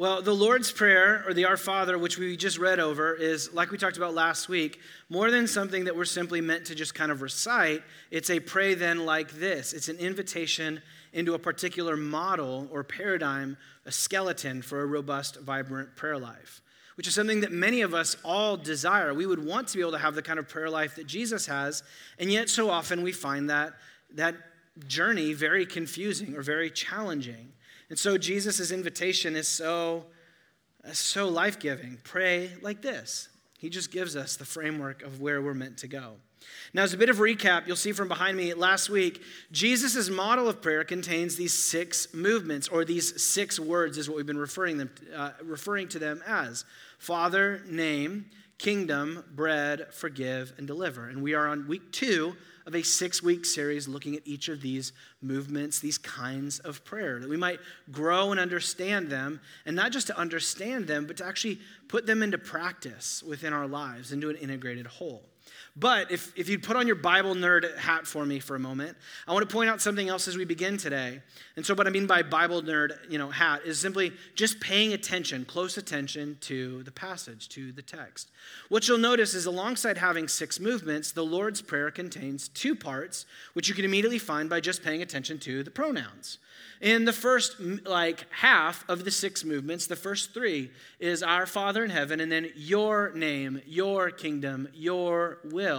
Well, the Lord's Prayer, or the Our Father, which we just read over, is, like we talked about last week, more than something that we're simply meant to just kind of recite. It's a pray then like this it's an invitation into a particular model or paradigm, a skeleton for a robust, vibrant prayer life, which is something that many of us all desire. We would want to be able to have the kind of prayer life that Jesus has, and yet so often we find that, that journey very confusing or very challenging. And so Jesus' invitation is so, so life giving. Pray like this. He just gives us the framework of where we're meant to go. Now, as a bit of recap, you'll see from behind me last week, Jesus' model of prayer contains these six movements, or these six words is what we've been referring, them, uh, referring to them as Father, name, kingdom, bread, forgive, and deliver. And we are on week two of a six week series looking at each of these movements, these kinds of prayer, that we might grow and understand them, and not just to understand them, but to actually put them into practice within our lives, into an integrated whole. But if, if you'd put on your Bible nerd hat for me for a moment, I want to point out something else as we begin today. And so, what I mean by Bible nerd you know, hat is simply just paying attention, close attention to the passage, to the text. What you'll notice is alongside having six movements, the Lord's Prayer contains two parts, which you can immediately find by just paying attention to the pronouns. In the first like half of the six movements, the first three is our Father in heaven, and then your name, your kingdom, your will.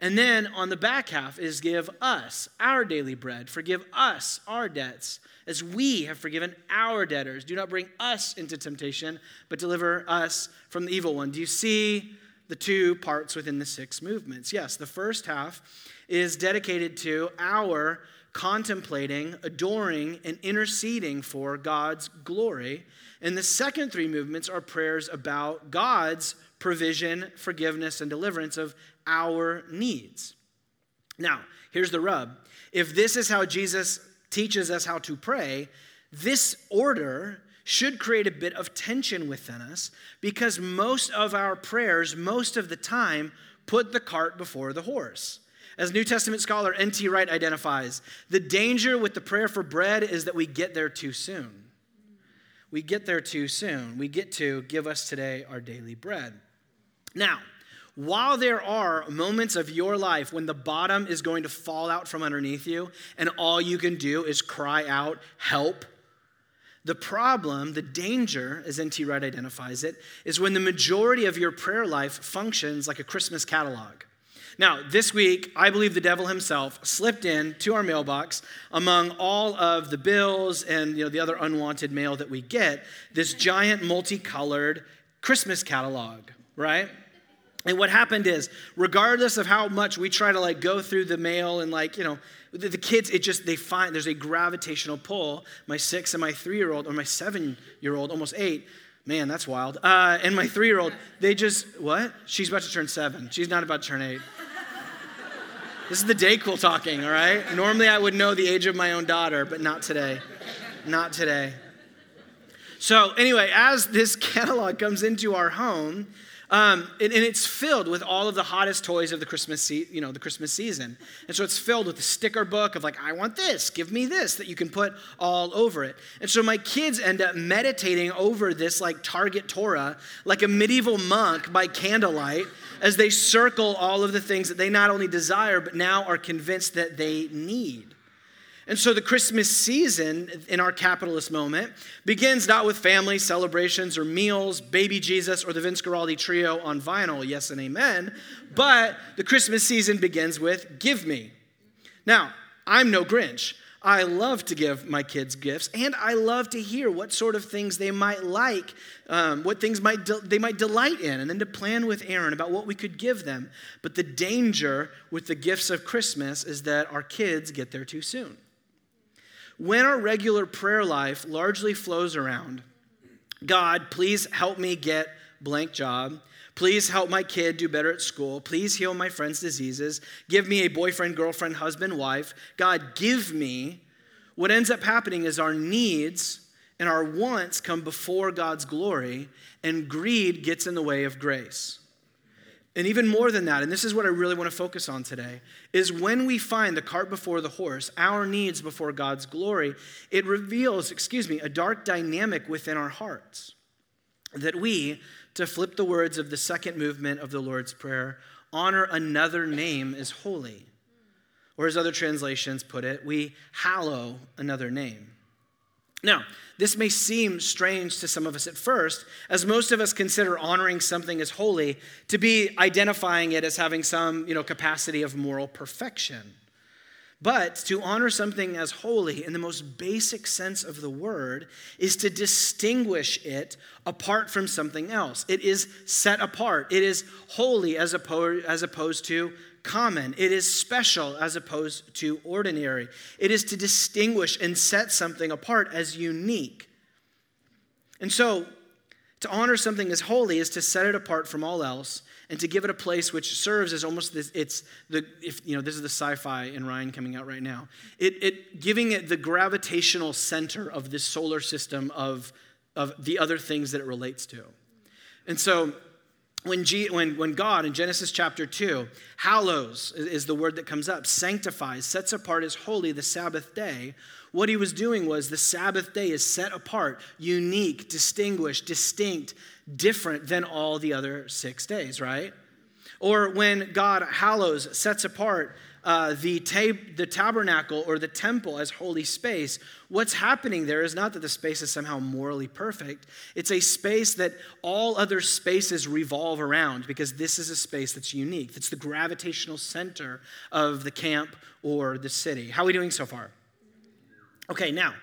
And then on the back half is give us our daily bread, forgive us our debts, as we have forgiven our debtors. Do not bring us into temptation, but deliver us from the evil one. Do you see the two parts within the six movements? Yes, the first half is dedicated to our contemplating, adoring, and interceding for God's glory. And the second three movements are prayers about God's provision, forgiveness, and deliverance of our needs. Now, here's the rub. If this is how Jesus teaches us how to pray, this order should create a bit of tension within us because most of our prayers, most of the time, put the cart before the horse. As New Testament scholar N.T. Wright identifies, the danger with the prayer for bread is that we get there too soon. We get there too soon. We get to give us today our daily bread. Now, while there are moments of your life when the bottom is going to fall out from underneath you and all you can do is cry out, help, the problem, the danger, as N.T. Wright identifies it, is when the majority of your prayer life functions like a Christmas catalog. Now, this week, I believe the devil himself slipped in to our mailbox among all of the bills and you know, the other unwanted mail that we get, this giant multicolored Christmas catalog, right? And what happened is, regardless of how much we try to like go through the mail and like, you know, the, the kids, it just, they find there's a gravitational pull. My six and my three year old, or my seven year old, almost eight, man, that's wild. Uh, and my three year old, they just, what? She's about to turn seven. She's not about to turn eight. This is the Dayquil talking, all right? Normally I would know the age of my own daughter, but not today. Not today. So, anyway, as this catalog comes into our home, um, and, and, it's filled with all of the hottest toys of the Christmas, se- you know, the Christmas season. And so it's filled with a sticker book of like, I want this, give me this, that you can put all over it. And so my kids end up meditating over this like Target Torah, like a medieval monk by candlelight, as they circle all of the things that they not only desire, but now are convinced that they need. And so the Christmas season in our capitalist moment begins not with family celebrations or meals, baby Jesus, or the Vince Guaraldi trio on vinyl, yes and amen, but the Christmas season begins with give me. Now, I'm no Grinch. I love to give my kids gifts, and I love to hear what sort of things they might like, um, what things might de- they might delight in, and then to plan with Aaron about what we could give them. But the danger with the gifts of Christmas is that our kids get there too soon when our regular prayer life largely flows around God, please help me get blank job. Please help my kid do better at school. Please heal my friend's diseases. Give me a boyfriend, girlfriend, husband, wife. God, give me. What ends up happening is our needs and our wants come before God's glory, and greed gets in the way of grace. And even more than that, and this is what I really want to focus on today, is when we find the cart before the horse, our needs before God's glory, it reveals, excuse me, a dark dynamic within our hearts. That we, to flip the words of the second movement of the Lord's Prayer, honor another name as holy. Or as other translations put it, we hallow another name. Now, this may seem strange to some of us at first, as most of us consider honoring something as holy to be identifying it as having some you know, capacity of moral perfection. But to honor something as holy in the most basic sense of the word is to distinguish it apart from something else. It is set apart. It is holy as opposed, as opposed to common. It is special as opposed to ordinary. It is to distinguish and set something apart as unique. And so, to honor something as holy is to set it apart from all else and to give it a place which serves as almost this it's the if you know this is the sci-fi in ryan coming out right now it, it giving it the gravitational center of this solar system of of the other things that it relates to and so when, G, when, when God in Genesis chapter 2, hallows is the word that comes up, sanctifies, sets apart as holy the Sabbath day, what he was doing was the Sabbath day is set apart, unique, distinguished, distinct, different than all the other six days, right? Or when God hallows, sets apart uh, the, tab- the tabernacle or the temple as holy space, what's happening there is not that the space is somehow morally perfect. It's a space that all other spaces revolve around because this is a space that's unique. That's the gravitational center of the camp or the city. How are we doing so far? Okay, now,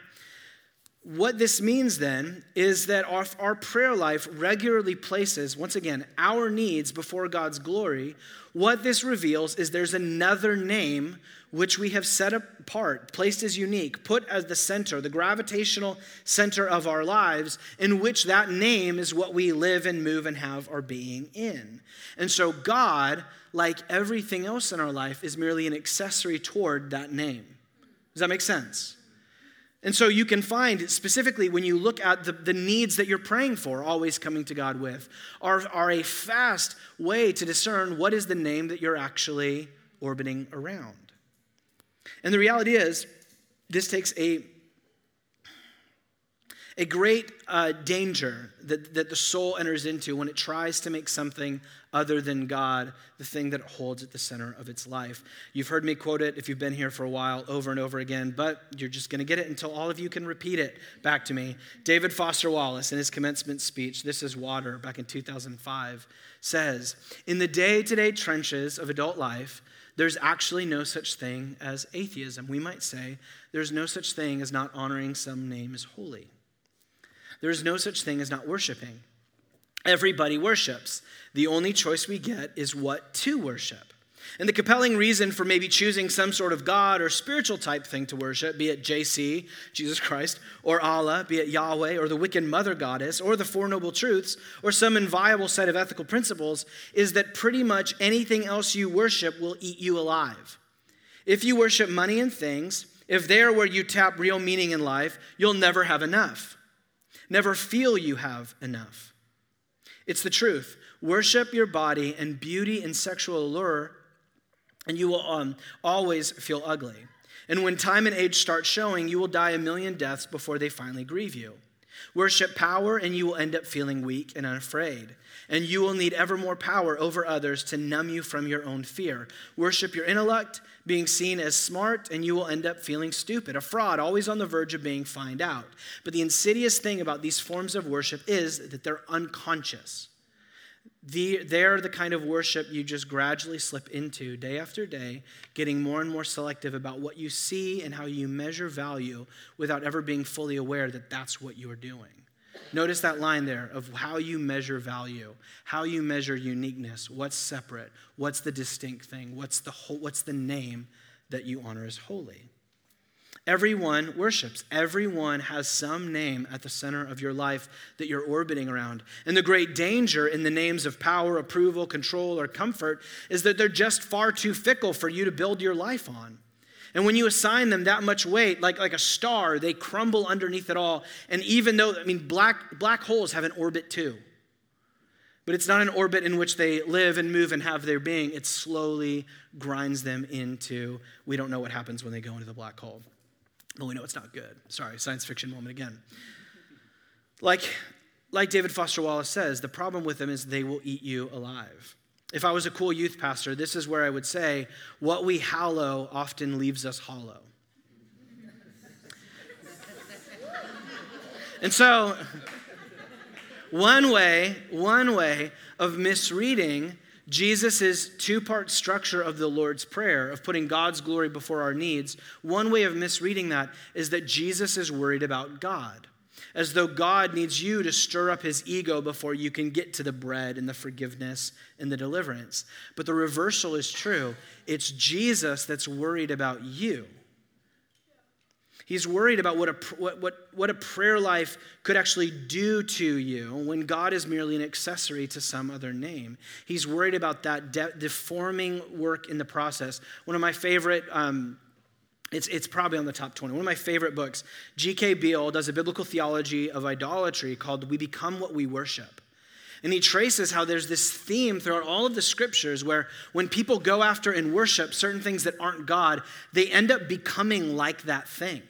what this means then is that our, our prayer life regularly places, once again, our needs before God's glory. What this reveals is there's another name which we have set apart, placed as unique, put as the center, the gravitational center of our lives, in which that name is what we live and move and have our being in. And so, God, like everything else in our life, is merely an accessory toward that name. Does that make sense? And so you can find specifically when you look at the, the needs that you're praying for, always coming to God with, are, are a fast way to discern what is the name that you're actually orbiting around. And the reality is, this takes a a great uh, danger that, that the soul enters into when it tries to make something other than God the thing that it holds at the center of its life. You've heard me quote it if you've been here for a while over and over again, but you're just going to get it until all of you can repeat it back to me. David Foster Wallace, in his commencement speech, This is Water, back in 2005, says In the day to day trenches of adult life, there's actually no such thing as atheism. We might say there's no such thing as not honoring some name as holy. There is no such thing as not worshiping. Everybody worships. The only choice we get is what to worship. And the compelling reason for maybe choosing some sort of God or spiritual type thing to worship, be it JC, Jesus Christ, or Allah, be it Yahweh, or the Wiccan Mother Goddess, or the Four Noble Truths, or some inviolable set of ethical principles, is that pretty much anything else you worship will eat you alive. If you worship money and things, if they're where you tap real meaning in life, you'll never have enough never feel you have enough. It's the truth. Worship your body and beauty and sexual allure, and you will um, always feel ugly. And when time and age start showing, you will die a million deaths before they finally grieve you. Worship power, and you will end up feeling weak and unafraid. And you will need ever more power over others to numb you from your own fear. Worship your intellect, being seen as smart, and you will end up feeling stupid, a fraud, always on the verge of being found out. But the insidious thing about these forms of worship is that they're unconscious. The, they're the kind of worship you just gradually slip into day after day, getting more and more selective about what you see and how you measure value without ever being fully aware that that's what you're doing. Notice that line there of how you measure value, how you measure uniqueness, what's separate, what's the distinct thing, what's the, what's the name that you honor as holy. Everyone worships. Everyone has some name at the center of your life that you're orbiting around. And the great danger in the names of power, approval, control, or comfort is that they're just far too fickle for you to build your life on. And when you assign them that much weight, like, like a star, they crumble underneath it all. And even though, I mean, black, black holes have an orbit too. But it's not an orbit in which they live and move and have their being. It slowly grinds them into, we don't know what happens when they go into the black hole. But we know it's not good. Sorry, science fiction moment again. Like, like David Foster Wallace says, the problem with them is they will eat you alive. If I was a cool youth pastor, this is where I would say, what we hallow often leaves us hollow. and so, one way, one way of misreading Jesus' two part structure of the Lord's Prayer, of putting God's glory before our needs, one way of misreading that is that Jesus is worried about God, as though God needs you to stir up his ego before you can get to the bread and the forgiveness and the deliverance. But the reversal is true. It's Jesus that's worried about you. He's worried about what a, what, what, what a prayer life could actually do to you when God is merely an accessory to some other name. He's worried about that de- deforming work in the process. One of my favorite. Um, it's, it's probably on the top 20. One of my favorite books, G.K. Beale does a biblical theology of idolatry called We Become What We Worship. And he traces how there's this theme throughout all of the scriptures where when people go after and worship certain things that aren't God, they end up becoming like that thing.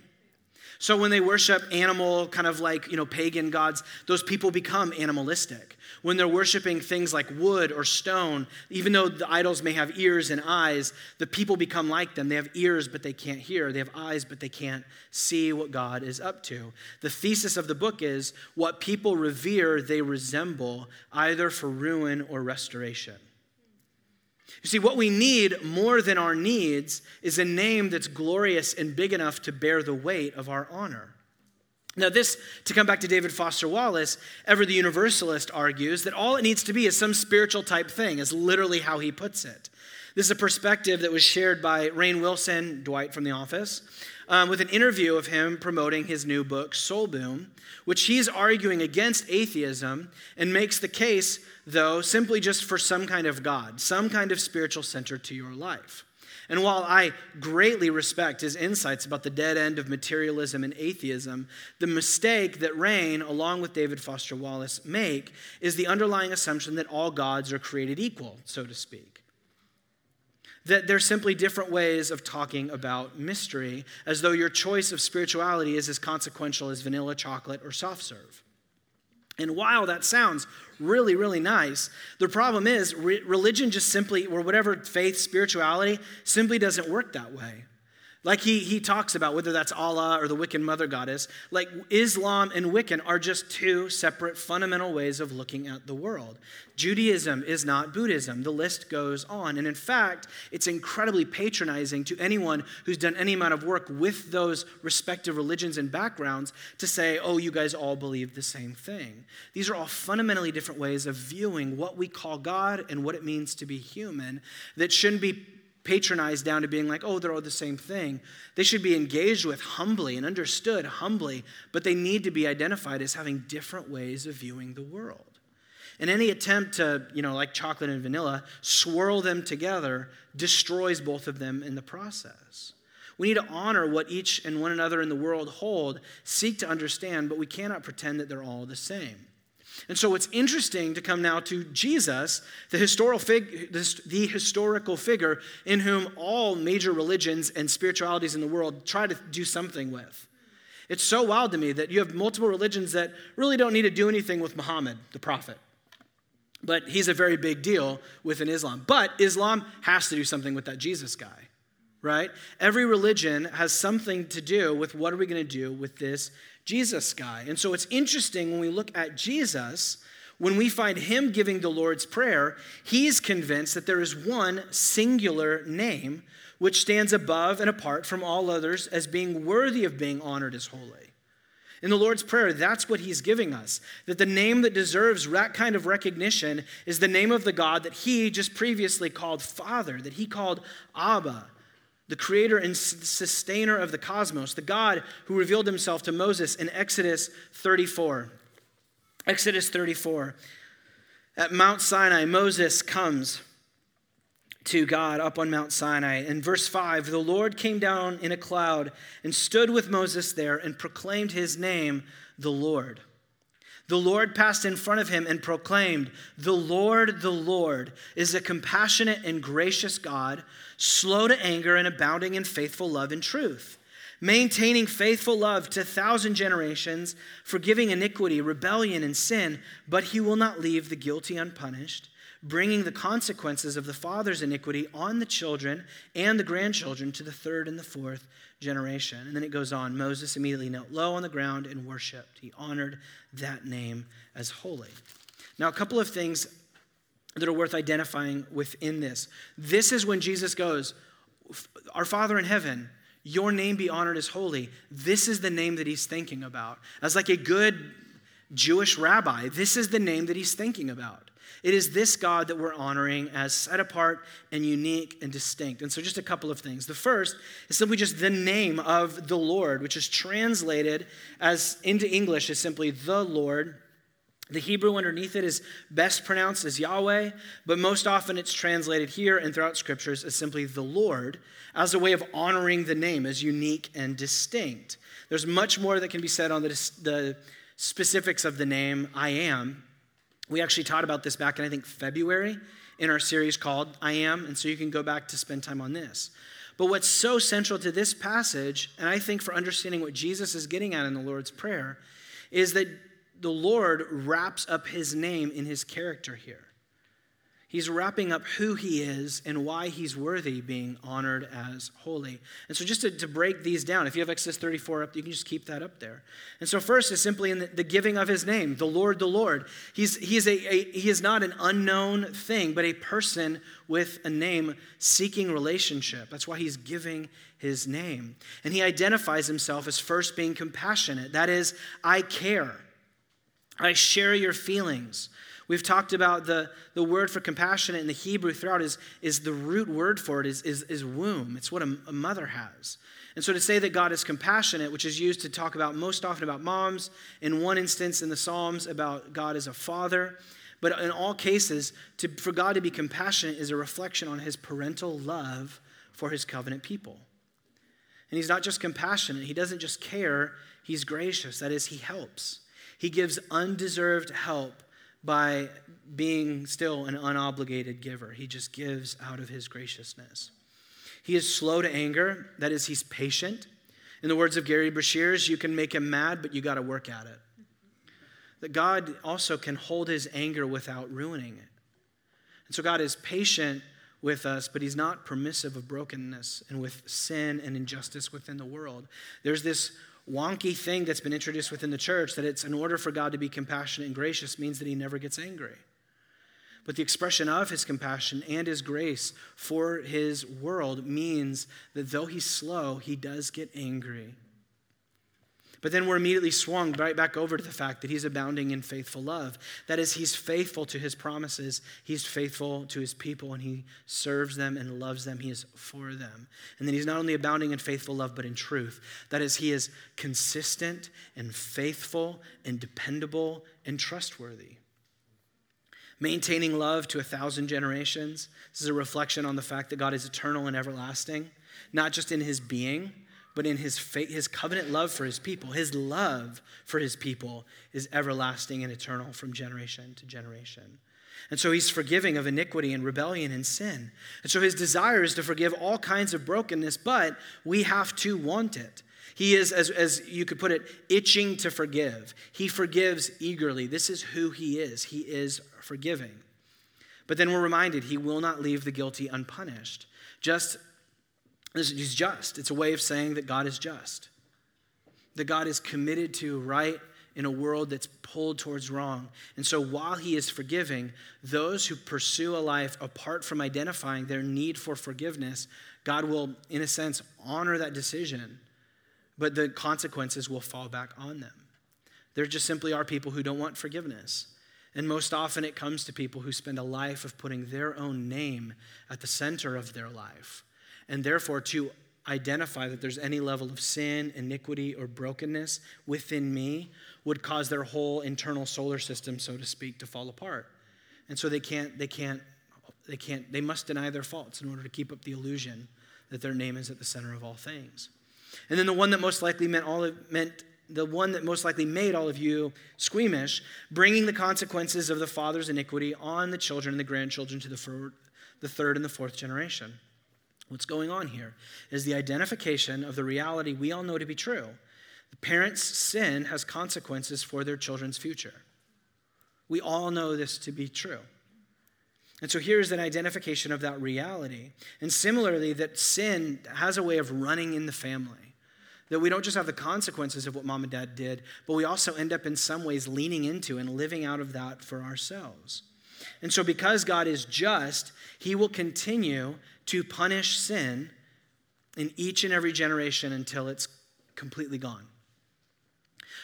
So when they worship animal, kind of like, you know, pagan gods, those people become animalistic. When they're worshiping things like wood or stone, even though the idols may have ears and eyes, the people become like them. They have ears, but they can't hear. They have eyes, but they can't see what God is up to. The thesis of the book is what people revere, they resemble, either for ruin or restoration. You see, what we need more than our needs is a name that's glorious and big enough to bear the weight of our honor. Now, this, to come back to David Foster Wallace, ever the universalist argues that all it needs to be is some spiritual type thing, is literally how he puts it. This is a perspective that was shared by Rainn Wilson, Dwight from The Office, um, with an interview of him promoting his new book, Soul Boom, which he's arguing against atheism and makes the case, though, simply just for some kind of God, some kind of spiritual center to your life. And while I greatly respect his insights about the dead end of materialism and atheism, the mistake that Rainn, along with David Foster Wallace, make is the underlying assumption that all gods are created equal, so to speak that they're simply different ways of talking about mystery, as though your choice of spirituality is as consequential as vanilla chocolate or soft serve. And while that sounds really, really nice, the problem is re- religion just simply, or whatever faith, spirituality, simply doesn't work that way. Like he, he talks about, whether that's Allah or the Wiccan mother goddess, like Islam and Wiccan are just two separate fundamental ways of looking at the world. Judaism is not Buddhism. The list goes on. And in fact, it's incredibly patronizing to anyone who's done any amount of work with those respective religions and backgrounds to say, oh, you guys all believe the same thing. These are all fundamentally different ways of viewing what we call God and what it means to be human that shouldn't be patronized down to being like, oh, they're all the same thing. They should be engaged with humbly and understood humbly, but they need to be identified as having different ways of viewing the world. And any attempt to, you know, like chocolate and vanilla, swirl them together destroys both of them in the process. We need to honor what each and one another in the world hold, seek to understand, but we cannot pretend that they're all the same. And so it's interesting to come now to Jesus, the historical, fig- the historical figure in whom all major religions and spiritualities in the world try to do something with. It's so wild to me that you have multiple religions that really don't need to do anything with Muhammad, the prophet. But he's a very big deal within Islam. But Islam has to do something with that Jesus guy, right? Every religion has something to do with what are we going to do with this Jesus guy. And so it's interesting when we look at Jesus, when we find him giving the Lord's Prayer, he's convinced that there is one singular name which stands above and apart from all others as being worthy of being honored as holy. In the Lord's Prayer, that's what he's giving us. That the name that deserves that kind of recognition is the name of the God that he just previously called Father, that he called Abba the creator and sustainer of the cosmos, the God who revealed himself to Moses in Exodus 34. Exodus 34. At Mount Sinai, Moses comes to God up on Mount Sinai. In verse 5, the Lord came down in a cloud and stood with Moses there and proclaimed his name, the Lord. The Lord passed in front of him and proclaimed, The Lord, the Lord, is a compassionate and gracious God, slow to anger and abounding in faithful love and truth, maintaining faithful love to thousand generations, forgiving iniquity, rebellion, and sin, but he will not leave the guilty unpunished, bringing the consequences of the father's iniquity on the children and the grandchildren to the third and the fourth generation. And then it goes on Moses immediately knelt low on the ground and worshiped. He honored that name as holy. Now, a couple of things that are worth identifying within this. This is when Jesus goes, Our Father in heaven, your name be honored as holy. This is the name that he's thinking about. As like a good Jewish rabbi, this is the name that he's thinking about. It is this God that we're honoring as set apart and unique and distinct. And so, just a couple of things. The first is simply just the name of the Lord, which is translated as into English is simply the Lord. The Hebrew underneath it is best pronounced as Yahweh, but most often it's translated here and throughout scriptures as simply the Lord, as a way of honoring the name as unique and distinct. There's much more that can be said on the, the specifics of the name I am, we actually taught about this back in, I think, February in our series called I Am, and so you can go back to spend time on this. But what's so central to this passage, and I think for understanding what Jesus is getting at in the Lord's Prayer, is that the Lord wraps up his name in his character here. He's wrapping up who he is and why he's worthy being honored as holy. And so, just to, to, break these down, if you have Exodus 34 up, you can just keep that up there. And so, first is simply in the, the giving of his name, the Lord, the Lord. He's, he, is a, a, he is not an unknown thing, but a person with a name seeking relationship. That's why he's giving his name. And he identifies himself as first being compassionate. That is, I care, I share your feelings. We've talked about the, the word for compassionate in the Hebrew throughout is, is the root word for it is, is, is womb. It's what a, a mother has. And so to say that God is compassionate, which is used to talk about most often about moms, in one instance in the Psalms about God as a father, but in all cases, to, for God to be compassionate is a reflection on his parental love for his covenant people. And he's not just compassionate, he doesn't just care, he's gracious. That is, he helps. He gives undeserved help by being still an unobligated giver. He just gives out of his graciousness. He is slow to anger, that is, he's patient. In the words of Gary Breshears, you can make him mad, but you got to work at it. That God also can hold his anger without ruining it. And so God is patient with us, but he's not permissive of brokenness and with sin and injustice within the world. There's this wonky thing that's been introduced within the church that it's in order for God to be compassionate and gracious means that he never gets angry. But the expression of his compassion and his grace for his world means that though he's slow, he does get angry. But then we're immediately swung right back over to the fact that he's abounding in faithful love. That is, he's faithful to his promises, he's faithful to his people, and he serves them and loves them. He is for them. And then he's not only abounding in faithful love, but in truth. That is, he is consistent and faithful and dependable and trustworthy. Maintaining love to a thousand generations. This is a reflection on the fact that God is eternal and everlasting, not just in his being but in his, faith, his covenant love for his people. His love for his people is everlasting and eternal from generation to generation. And so he's forgiving of iniquity and rebellion and sin. And so his desire is to forgive all kinds of brokenness, but we have to want it. He is, as, as you could put it, itching to forgive. He forgives eagerly. This is who he is. He is forgiving. But then we're reminded he will not leave the guilty unpunished. Just He's just. It's a way of saying that God is just. That God is committed to right in a world that's pulled towards wrong. And so while he is forgiving, those who pursue a life apart from identifying their need for forgiveness, God will, in a sense, honor that decision, but the consequences will fall back on them. There just simply are people who don't want forgiveness. And most often it comes to people who spend a life of putting their own name at the center of their life and therefore to identify that there's any level of sin, iniquity, or brokenness within me would cause their whole internal solar system, so to speak, to fall apart. And so they can't, they can't, they can't, they must deny their faults in order to keep up the illusion that their name is at the center of all things. And then the one that most likely meant all of, meant the one that most likely made all of you squeamish, bringing the consequences of the father's iniquity on the children and the grandchildren to the, fir- the third and the fourth generation. What's going on here is the identification of the reality we all know to be true. The parents' sin has consequences for their children's future. We all know this to be true. And so here's an identification of that reality. And similarly, that sin has a way of running in the family. That we don't just have the consequences of what mom and dad did, but we also end up in some ways leaning into and living out of that for ourselves. And so, because God is just, He will continue to punish sin in each and every generation until it's completely gone.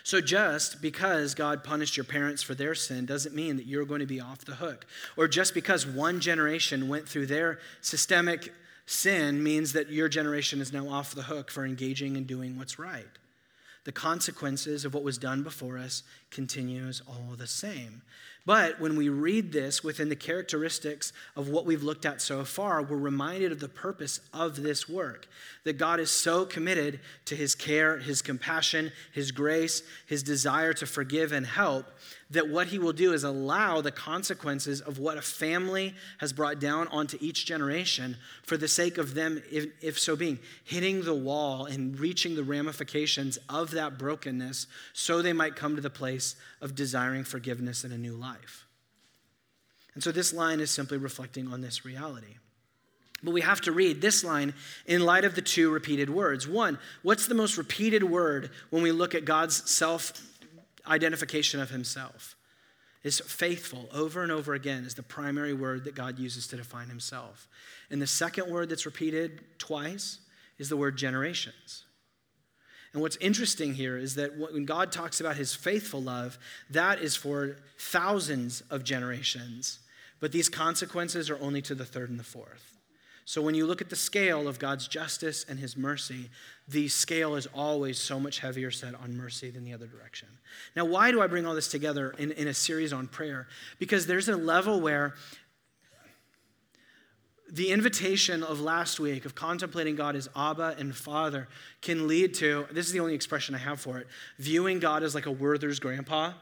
So, just because God punished your parents for their sin doesn't mean that you're going to be off the hook. Or just because one generation went through their systemic sin means that your generation is now off the hook for engaging and doing what's right. The consequences of what was done before us continues all the same. But when we read this within the characteristics of what we've looked at so far, we're reminded of the purpose of this work. That God is so committed to his care, his compassion, his grace, his desire to forgive and help that what he will do is allow the consequences of what a family has brought down onto each generation for the sake of them, if, if, so being, hitting the wall and reaching the ramifications of that brokenness so they might come to the place of desiring forgiveness and a new life. And so this line is simply reflecting on this reality. But we have to read this line in light of the two repeated words. One, what's the most repeated word when we look at God's self identification of himself? Is faithful over and over again is the primary word that God uses to define himself. And the second word that's repeated twice is the word generations. And what's interesting here is that when God talks about his faithful love, that is for thousands of generations. But these consequences are only to the third and the fourth. So when you look at the scale of God's justice and his mercy, the scale is always so much heavier set on mercy than the other direction. Now, why do I bring all this together in, in a series on prayer? Because there's a level where the invitation of last week of contemplating God as Abba and Father can lead to this is the only expression I have for it viewing God as like a Werther's grandpa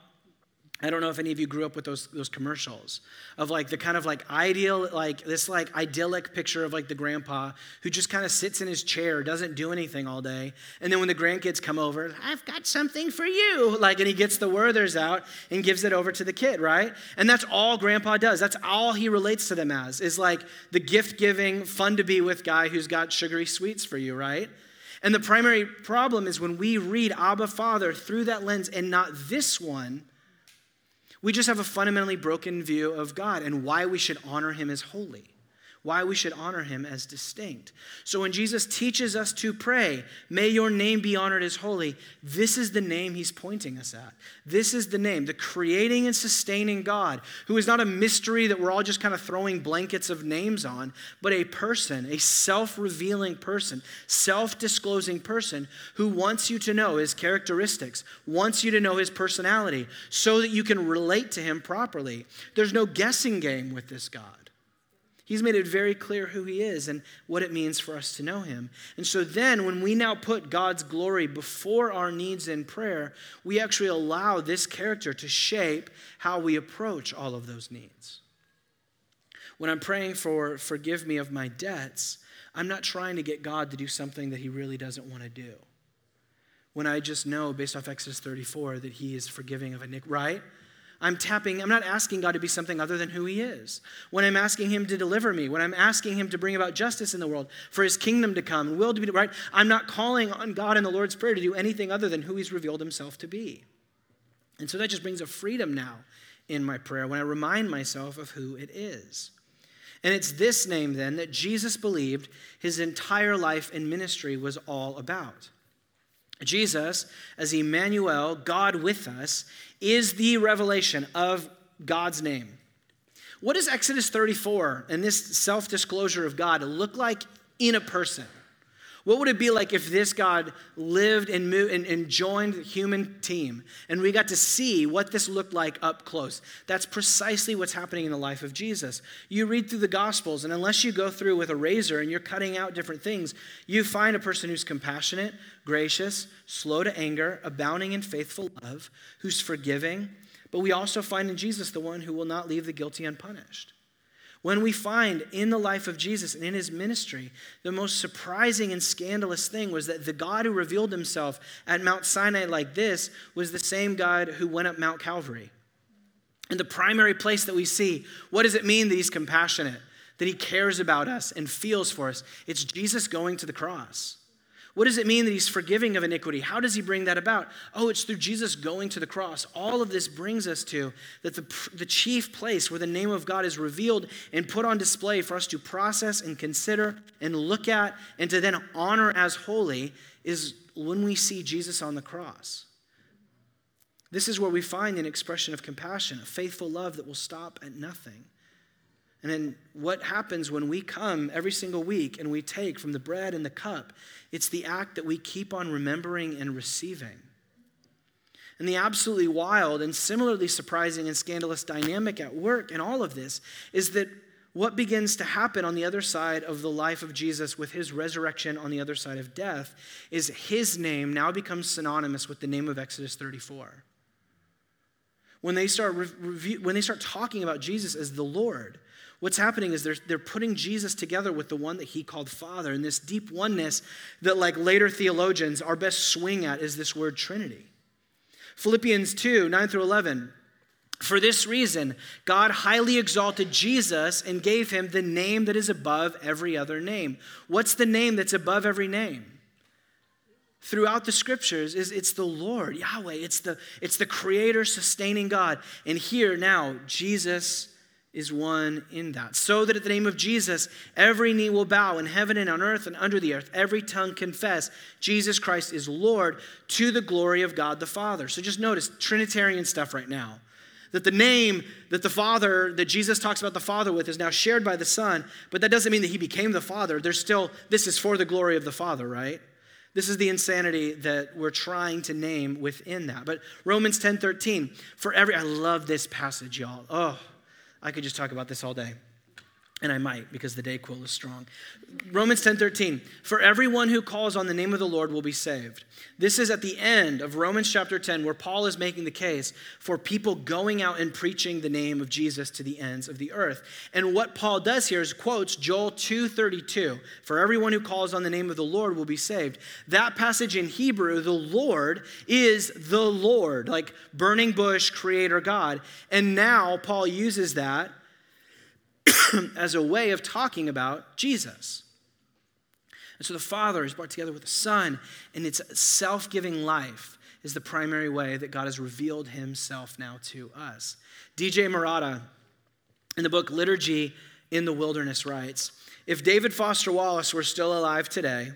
I don't know if any of you grew up with those, those commercials of like the kind of like ideal, like this like idyllic picture of like the grandpa who just kind of sits in his chair, doesn't do anything all day. And then when the grandkids come over, I've got something for you. Like, and he gets the Werther's out and gives it over to the kid, right? And that's all grandpa does. That's all he relates to them as is like the gift giving, fun to be with guy who's got sugary sweets for you, right? And the primary problem is when we read Abba Father through that lens and not this one we just have a fundamentally broken view of God and why we should honor him as holy why we should honor him as distinct. So when Jesus teaches us to pray, may your name be honored as holy, this is the name he's pointing us at. This is the name, the creating and sustaining God, who is not a mystery that we're all just kind of throwing blankets of names on, but a person, a self revealing person, self disclosing person who wants you to know his characteristics, wants you to know his personality, so that you can relate to him properly. There's no guessing game with this God. He's made it very clear who he is and what it means for us to know him. And so then, when we now put God's glory before our needs in prayer, we actually allow this character to shape how we approach all of those needs. When I'm praying for forgive me of my debts, I'm not trying to get God to do something that he really doesn't want to do. When I just know, based off Exodus 34, that he is forgiving of iniquity, right? I'm tapping, I'm not asking God to be something other than who He is. When I'm asking Him to deliver me, when I'm asking Him to bring about justice in the world, for His kingdom to come, and will to be right, I'm not calling on God in the Lord's Prayer to do anything other than who He's revealed Himself to be. And so that just brings a freedom now in my prayer when I remind myself of who it is. And it's this name then that Jesus believed his entire life and ministry was all about. Jesus, as Emmanuel, God with us, is the revelation of God's name. What does Exodus 34 and this self disclosure of God look like in a person? What would it be like if this God lived and, moved and, and joined the human team and we got to see what this looked like up close? That's precisely what's happening in the life of Jesus. You read through the Gospels, and unless you go through with a razor and you're cutting out different things, you find a person who's compassionate, gracious, slow to anger, abounding in faithful love, who's forgiving. But we also find in Jesus the one who will not leave the guilty unpunished. When we find in the life of Jesus and in his ministry, the most surprising and scandalous thing was that the God who revealed himself at Mount Sinai like this was the same God who went up Mount Calvary. And the primary place that we see, what does it mean that he's compassionate, that he cares about us and feels for us? It's Jesus going to the cross. What does it mean that he's forgiving of iniquity? How does he bring that about? Oh, it's through Jesus going to the cross. All of this brings us to that the, the chief place where the name of God is revealed and put on display for us to process and consider and look at and to then honor as holy is when we see Jesus on the cross. This is where we find an expression of compassion, a faithful love that will stop at nothing. And then what happens when we come every single week and we take from the bread and the cup? It's the act that we keep on remembering and receiving. And the absolutely wild and similarly surprising and scandalous dynamic at work in all of this is that what begins to happen on the other side of the life of Jesus with his resurrection on the other side of death is his name now becomes synonymous with the name of Exodus 34. When they start, re- when they start talking about Jesus as the Lord, what's happening is they're, they're putting Jesus together with the one that he called Father. And this deep oneness that, like later theologians, our best swing at is this word Trinity. Philippians 2 9 through 11. For this reason, God highly exalted Jesus and gave him the name that is above every other name. What's the name that's above every name? Throughout the scriptures is it's the Lord, Yahweh. It's the, it's the creator sustaining God. And here now, Jesus is one in that. So that at the name of Jesus, every knee will bow in heaven and on earth and under the earth, every tongue confess Jesus Christ is Lord to the glory of God the Father. So just notice Trinitarian stuff right now. That the name that the Father, that Jesus talks about the Father with, is now shared by the Son, but that doesn't mean that he became the Father. There's still, this is for the glory of the Father, right? This is the insanity that we're trying to name within that. But Romans 10 13, for every, I love this passage, y'all. Oh, I could just talk about this all day. And I might because the day Dayquil is strong. Romans 10:13 For everyone who calls on the name of the Lord will be saved. This is at the end of Romans chapter 10 where Paul is making the case for people going out and preaching the name of Jesus to the ends of the earth. And what Paul does here is quotes Joel 2:32 For everyone who calls on the name of the Lord will be saved. That passage in Hebrew, the Lord is the Lord, like burning bush creator God. And now Paul uses that as a way of talking about Jesus. And so the Father is brought together with the Son, and its self giving life is the primary way that God has revealed himself now to us. D.J. Murata, in the book Liturgy in the Wilderness, writes If David Foster Wallace were still alive today,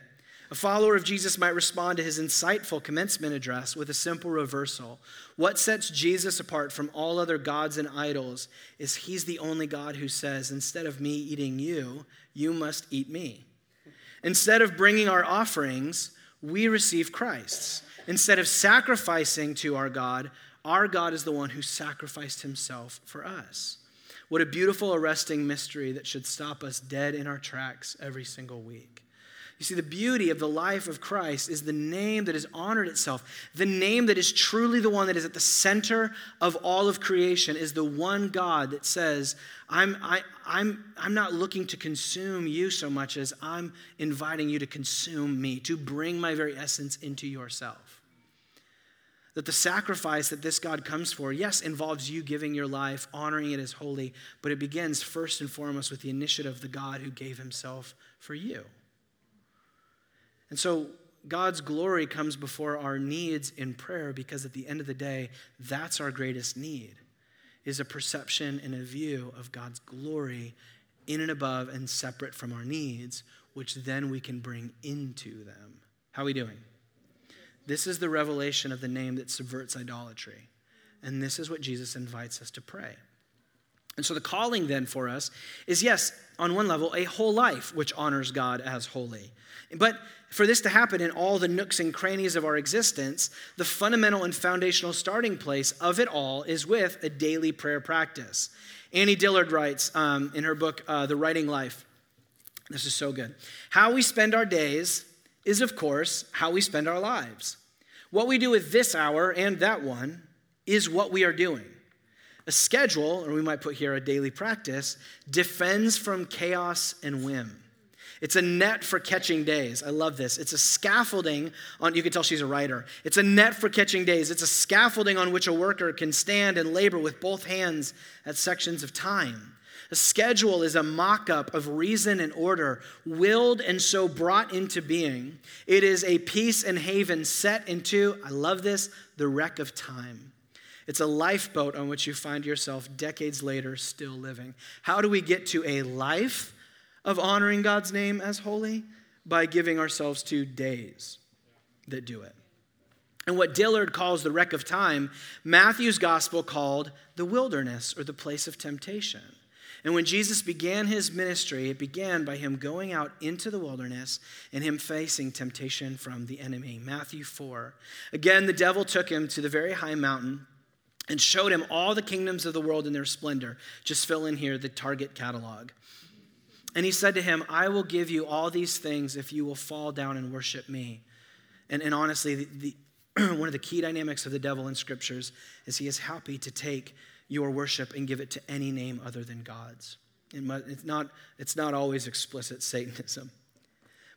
a follower of Jesus might respond to his insightful commencement address with a simple reversal. What sets Jesus apart from all other gods and idols is he's the only God who says, instead of me eating you, you must eat me. Instead of bringing our offerings, we receive Christ's. Instead of sacrificing to our God, our God is the one who sacrificed himself for us. What a beautiful, arresting mystery that should stop us dead in our tracks every single week. You see, the beauty of the life of Christ is the name that has honored itself. The name that is truly the one that is at the center of all of creation is the one God that says, I'm, I, I'm, I'm not looking to consume you so much as I'm inviting you to consume me, to bring my very essence into yourself. That the sacrifice that this God comes for, yes, involves you giving your life, honoring it as holy, but it begins first and foremost with the initiative of the God who gave himself for you. And so God's glory comes before our needs in prayer because at the end of the day, that's our greatest need is a perception and a view of God's glory in and above and separate from our needs, which then we can bring into them. How are we doing? This is the revelation of the name that subverts idolatry. And this is what Jesus invites us to pray. And so the calling then for us is yes, on one level, a whole life which honors God as holy. But for this to happen in all the nooks and crannies of our existence, the fundamental and foundational starting place of it all is with a daily prayer practice. Annie Dillard writes um, in her book, uh, The Writing Life, this is so good. How we spend our days is, of course, how we spend our lives. What we do with this hour and that one is what we are doing. A schedule, or we might put here a daily practice, defends from chaos and whim. It's a net for catching days. I love this. It's a scaffolding on, you can tell she's a writer. It's a net for catching days. It's a scaffolding on which a worker can stand and labor with both hands at sections of time. A schedule is a mock up of reason and order, willed and so brought into being. It is a peace and haven set into, I love this, the wreck of time. It's a lifeboat on which you find yourself decades later still living. How do we get to a life of honoring God's name as holy? By giving ourselves to days that do it. And what Dillard calls the wreck of time, Matthew's gospel called the wilderness or the place of temptation. And when Jesus began his ministry, it began by him going out into the wilderness and him facing temptation from the enemy. Matthew 4. Again, the devil took him to the very high mountain and showed him all the kingdoms of the world in their splendor. Just fill in here the Target catalog. And he said to him, I will give you all these things if you will fall down and worship me. And, and honestly, the, the one of the key dynamics of the devil in scriptures is he is happy to take your worship and give it to any name other than God's. It's not, it's not always explicit Satanism.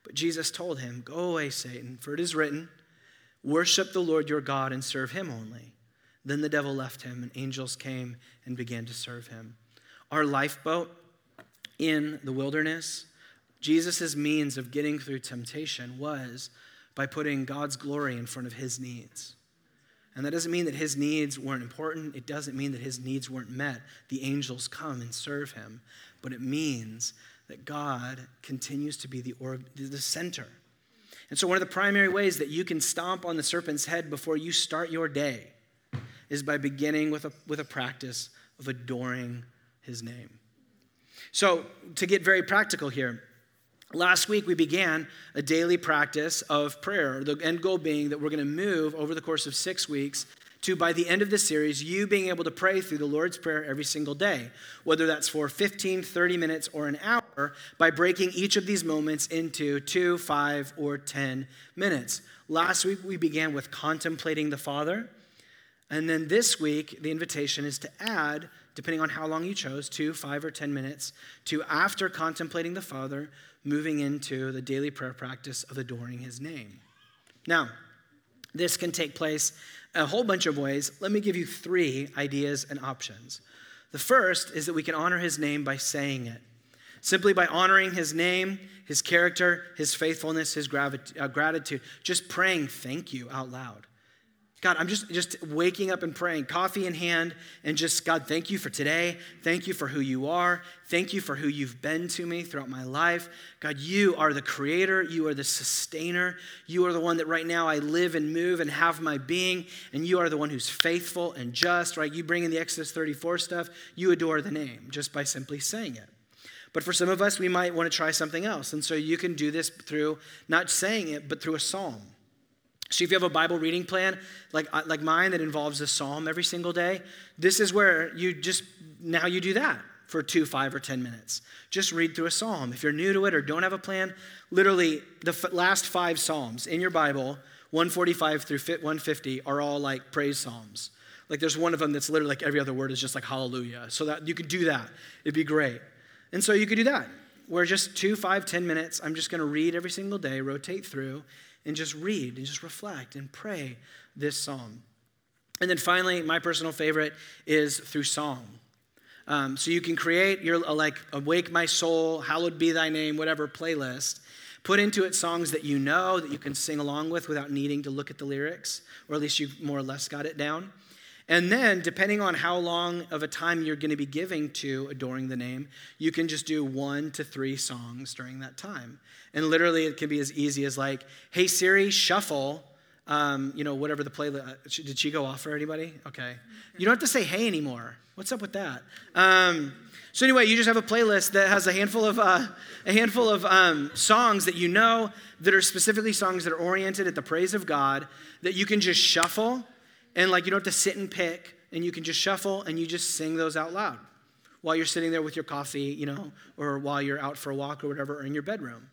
But Jesus told him, Go away, Satan, for it is written, Worship the Lord your God and serve him only. Then the devil left him, and angels came and began to serve him. Our lifeboat in the wilderness, Jesus' means of getting through temptation was by putting God's glory in front of his needs. And that doesn't mean that his needs weren't important. It doesn't mean that his needs weren't met. The angels come and serve him. But it means that God continues to be the, the center. And so, one of the primary ways that you can stomp on the serpent's head before you start your day is by beginning with a, with a practice of adoring his name. So, to get very practical here, last week we began a daily practice of prayer, the end goal being that we're going to move over the course of six weeks to by the end of the series, you being able to pray through the Lord's Prayer every single day, whether that's for 15, 30 minutes, or an hour, by breaking each of these moments into two, five, or 10 minutes. Last week we began with contemplating the Father. And then this week, the invitation is to add, depending on how long you chose, two, five, or 10 minutes, to after contemplating the Father, moving into the daily prayer practice of adoring his name. Now, this can take place a whole bunch of ways. Let me give you three ideas and options. The first is that we can honor his name by saying it. Simply by honoring his name, his character, his faithfulness, his uh, gratitude, just praying thank you out loud. God, I'm just, just waking up and praying, coffee in hand, and just, God, thank you for today. Thank you for who you are. Thank you for who you've been to me throughout my life. God, you are the creator. You are the sustainer. You are the one that right now I live and move and have my being. And you are the one who's faithful and just, right? You bring in the Exodus 34 stuff. You adore the name just by simply saying it. But for some of us, we might want to try something else. And so you can do this through not saying it, but through a psalm. So if you have a Bible reading plan like, uh, like mine that involves a psalm every single day, this is where you just, now you do that for two, five, or 10 minutes. Just read through a psalm. If you're new to it or don't have a plan, literally the f- last five psalms in your Bible, 145 through 150, are all like praise psalms. Like there's one of them that's literally like every other word is just like hallelujah. So that you could do that. It'd be great. And so you could do that. Where just two, five, ten minutes, I'm just going to read every single day, rotate through, and just read and just reflect and pray this psalm. And then finally, my personal favorite is through song. Um, so you can create your uh, like awake my soul, hallowed be thy name, whatever playlist. Put into it songs that you know that you can sing along with without needing to look at the lyrics, or at least you've more or less got it down. And then, depending on how long of a time you're going to be giving to adoring the name, you can just do one to three songs during that time. And literally, it can be as easy as like, hey, Siri, shuffle Um, you know, whatever the playlist. Uh, did she go off for anybody? Okay. You don't have to say hey anymore. What's up with that? Um, so anyway, you just have a playlist that has a handful of uh, a handful of um, songs that you know that are specifically songs that are oriented at the praise of God that you can just shuffle and like you don't have to sit and pick and you can just shuffle and you just sing those out loud while you're sitting there with your coffee, you know, or while you're out for a walk or whatever, or in your bedroom.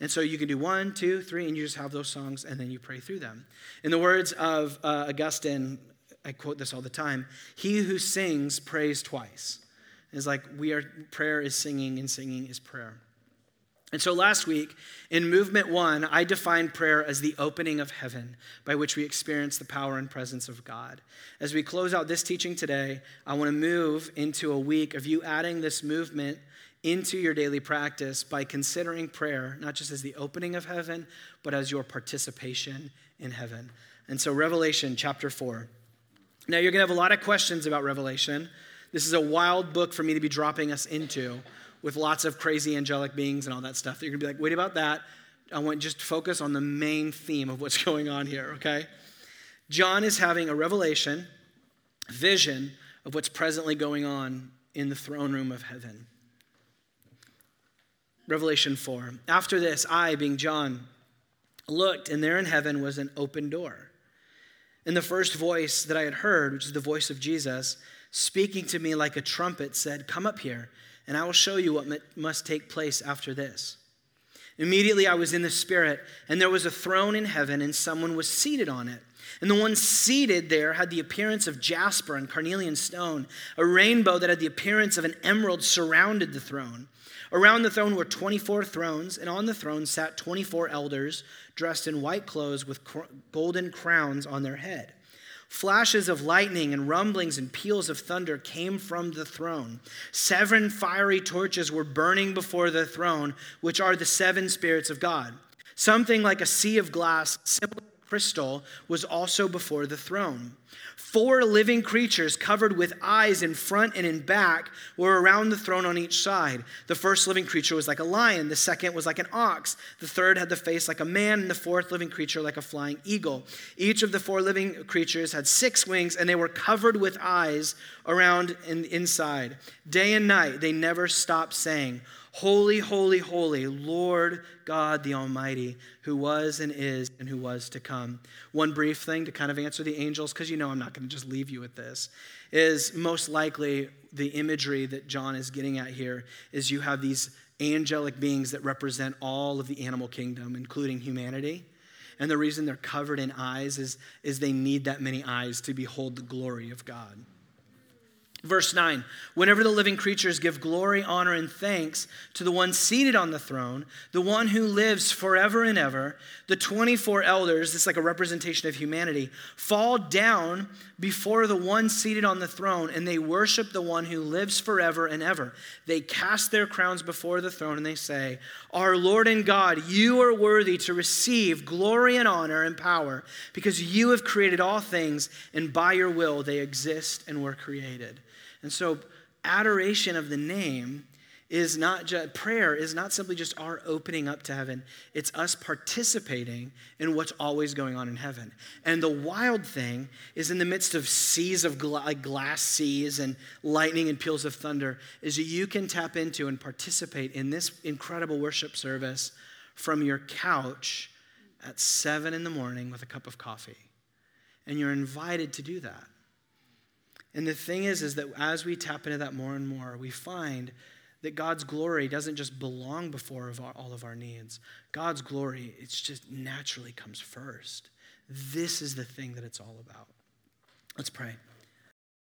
And so you can do one, two, three, and you just have those songs and then you pray through them. In the words of uh, Augustine, I quote this all the time He who sings prays twice. It's like we are, prayer is singing and singing is prayer. And so last week, in movement one, I defined prayer as the opening of heaven by which we experience the power and presence of God. As we close out this teaching today, I want to move into a week of you adding this movement into your daily practice by considering prayer not just as the opening of heaven, but as your participation in heaven. And so, Revelation chapter 4. Now, you're going to have a lot of questions about Revelation. This is a wild book for me to be dropping us into with lots of crazy angelic beings and all that stuff. You're going to be like, wait about that. I want just focus on the main theme of what's going on here, okay? John is having a revelation, vision of what's presently going on in the throne room of heaven. Revelation 4. After this, I, being John, looked, and there in heaven was an open door. And the first voice that I had heard, which is the voice of Jesus, speaking to me like a trumpet, said, Come up here and I will show you what must take place after this. Immediately I was in the Spirit, and there was a throne in heaven, and someone was seated on it. And the one seated there had the appearance of jasper and carnelian stone. A rainbow that had the appearance of an emerald surrounded the throne. Around the throne were 24 thrones, and on the throne sat 24 elders dressed in white clothes with golden crowns on their head. Flashes of lightning and rumblings and peals of thunder came from the throne. Seven fiery torches were burning before the throne, which are the seven spirits of God. Something like a sea of glass, simple crystal, was also before the throne. Four living creatures covered with eyes in front and in back were around the throne on each side. The first living creature was like a lion, the second was like an ox, the third had the face like a man, and the fourth living creature like a flying eagle. Each of the four living creatures had six wings, and they were covered with eyes around and inside. Day and night they never stopped saying, Holy, holy, holy, Lord God the Almighty, who was and is and who was to come. One brief thing to kind of answer the angels, because you know I'm not going to just leave you with this, is most likely the imagery that John is getting at here is you have these angelic beings that represent all of the animal kingdom, including humanity. And the reason they're covered in eyes is, is they need that many eyes to behold the glory of God. Verse 9 Whenever the living creatures give glory, honor, and thanks to the one seated on the throne, the one who lives forever and ever, the 24 elders, this is like a representation of humanity, fall down before the one seated on the throne and they worship the one who lives forever and ever. They cast their crowns before the throne and they say, Our Lord and God, you are worthy to receive glory and honor and power because you have created all things and by your will they exist and were created. And so, adoration of the name is not just prayer is not simply just our opening up to heaven. It's us participating in what's always going on in heaven. And the wild thing is in the midst of seas of gla- glass seas and lightning and peals of thunder is that you can tap into and participate in this incredible worship service from your couch at seven in the morning with a cup of coffee. And you're invited to do that and the thing is, is that as we tap into that more and more, we find that God's glory doesn't just belong before of our, all of our needs. God's glory, it's just naturally comes first. This is the thing that it's all about. Let's pray.